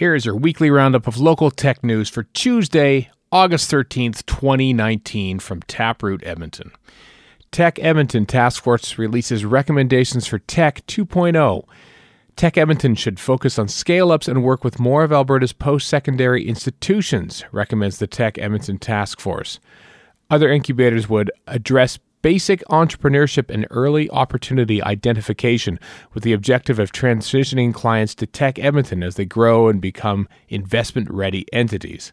Here is your weekly roundup of local tech news for Tuesday, August 13th, 2019, from Taproot Edmonton. Tech Edmonton Task Force releases recommendations for Tech 2.0. Tech Edmonton should focus on scale ups and work with more of Alberta's post secondary institutions, recommends the Tech Edmonton Task Force. Other incubators would address basic entrepreneurship and early opportunity identification with the objective of transitioning clients to Tech Edmonton as they grow and become investment ready entities.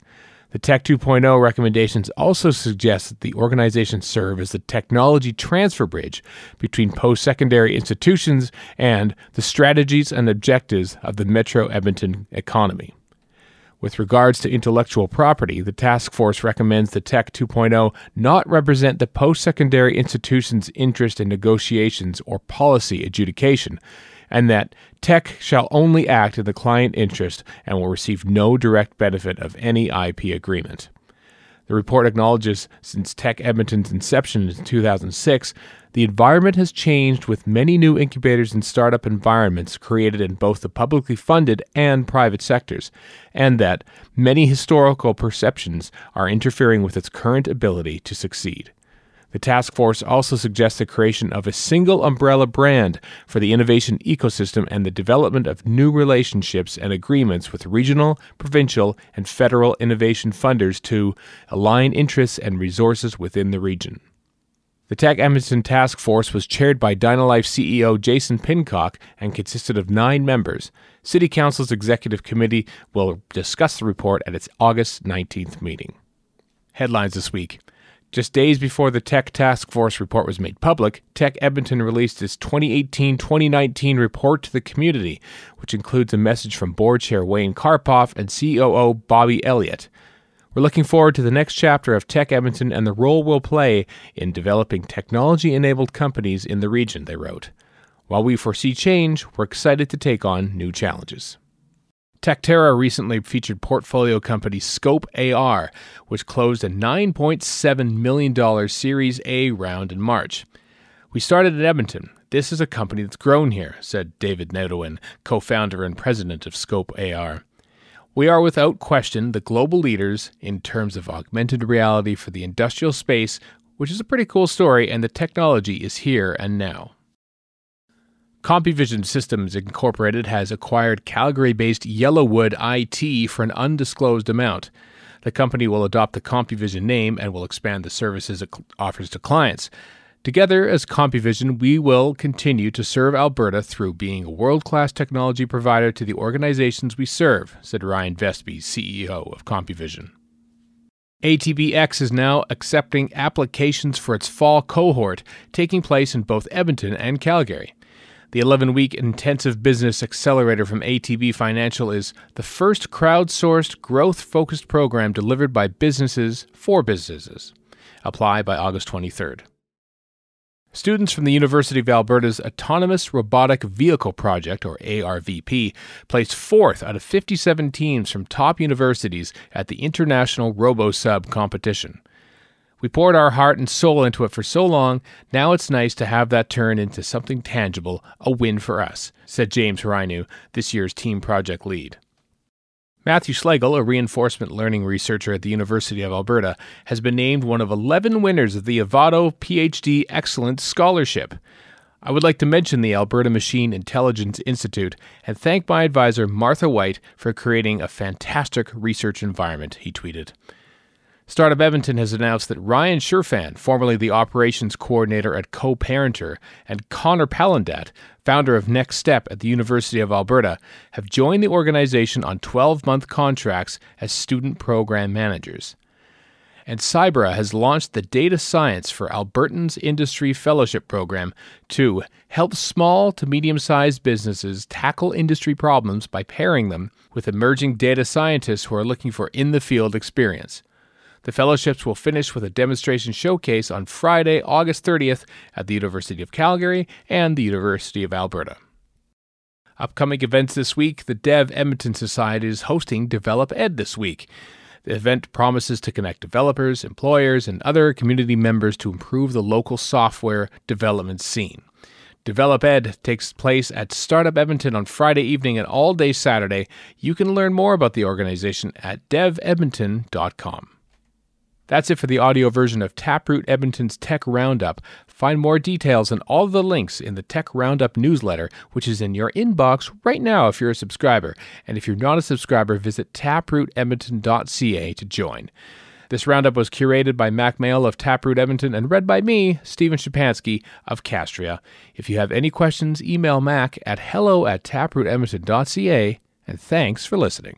The Tech 2.0 recommendations also suggest that the organization serve as the technology transfer bridge between post secondary institutions and the strategies and objectives of the Metro Edmonton economy. With regards to intellectual property, the task force recommends the Tech 2.0 not represent the post secondary institution's interest in negotiations or policy adjudication, and that tech shall only act in the client interest and will receive no direct benefit of any IP agreement. The report acknowledges since Tech Edmonton's inception in 2006, the environment has changed with many new incubators and startup environments created in both the publicly funded and private sectors, and that many historical perceptions are interfering with its current ability to succeed. The task force also suggests the creation of a single umbrella brand for the innovation ecosystem and the development of new relationships and agreements with regional, provincial, and federal innovation funders to align interests and resources within the region. The Tech Edmonton Task Force was chaired by Dynalife CEO Jason Pincock and consisted of nine members. City Council's executive committee will discuss the report at its August 19th meeting. Headlines this week. Just days before the Tech Task Force report was made public, Tech Edmonton released its 2018 2019 report to the community, which includes a message from board chair Wayne Karpoff and COO Bobby Elliott. We're looking forward to the next chapter of Tech Edmonton and the role we'll play in developing technology enabled companies in the region, they wrote. While we foresee change, we're excited to take on new challenges. TecTerra recently featured portfolio company Scope AR, which closed a $9.7 million Series A round in March. We started at Edmonton. This is a company that's grown here, said David Nedohin, co founder and president of Scope AR. We are without question the global leaders in terms of augmented reality for the industrial space, which is a pretty cool story, and the technology is here and now. CompuVision Systems Incorporated has acquired Calgary based Yellowwood IT for an undisclosed amount. The company will adopt the CompuVision name and will expand the services it offers to clients. Together as CompuVision, we will continue to serve Alberta through being a world class technology provider to the organizations we serve, said Ryan Vestby, CEO of CompuVision. ATBX is now accepting applications for its fall cohort, taking place in both Edmonton and Calgary. The 11 week intensive business accelerator from ATB Financial is the first crowdsourced, growth focused program delivered by businesses for businesses. Apply by August 23rd. Students from the University of Alberta's Autonomous Robotic Vehicle Project, or ARVP, placed fourth out of 57 teams from top universities at the International RoboSub competition. We poured our heart and soul into it for so long, now it's nice to have that turn into something tangible, a win for us, said James Rainu, this year's team project lead. Matthew Schlegel, a reinforcement learning researcher at the University of Alberta, has been named one of 11 winners of the Avado PhD Excellence Scholarship. I would like to mention the Alberta Machine Intelligence Institute and thank my advisor Martha White for creating a fantastic research environment, he tweeted. Startup Edmonton has announced that Ryan Sherfan, formerly the operations coordinator at CoParenter, and Connor Palandat, founder of Next Step at the University of Alberta, have joined the organization on 12 month contracts as student program managers. And Cybera has launched the Data Science for Albertans Industry Fellowship Program to help small to medium sized businesses tackle industry problems by pairing them with emerging data scientists who are looking for in the field experience. The fellowships will finish with a demonstration showcase on Friday, August 30th at the University of Calgary and the University of Alberta. Upcoming events this week the Dev Edmonton Society is hosting Develop Ed this week. The event promises to connect developers, employers, and other community members to improve the local software development scene. Develop Ed takes place at Startup Edmonton on Friday evening and all day Saturday. You can learn more about the organization at devedmonton.com. That's it for the audio version of Taproot Edmonton's Tech Roundup. Find more details and all the links in the Tech Roundup newsletter, which is in your inbox right now if you're a subscriber. And if you're not a subscriber, visit taprootedmonton.ca to join. This roundup was curated by Mack Male of Taproot Edmonton and read by me, Stephen Shapansky of Castria. If you have any questions, email Mac at hello at taprootedmonton.ca, and thanks for listening.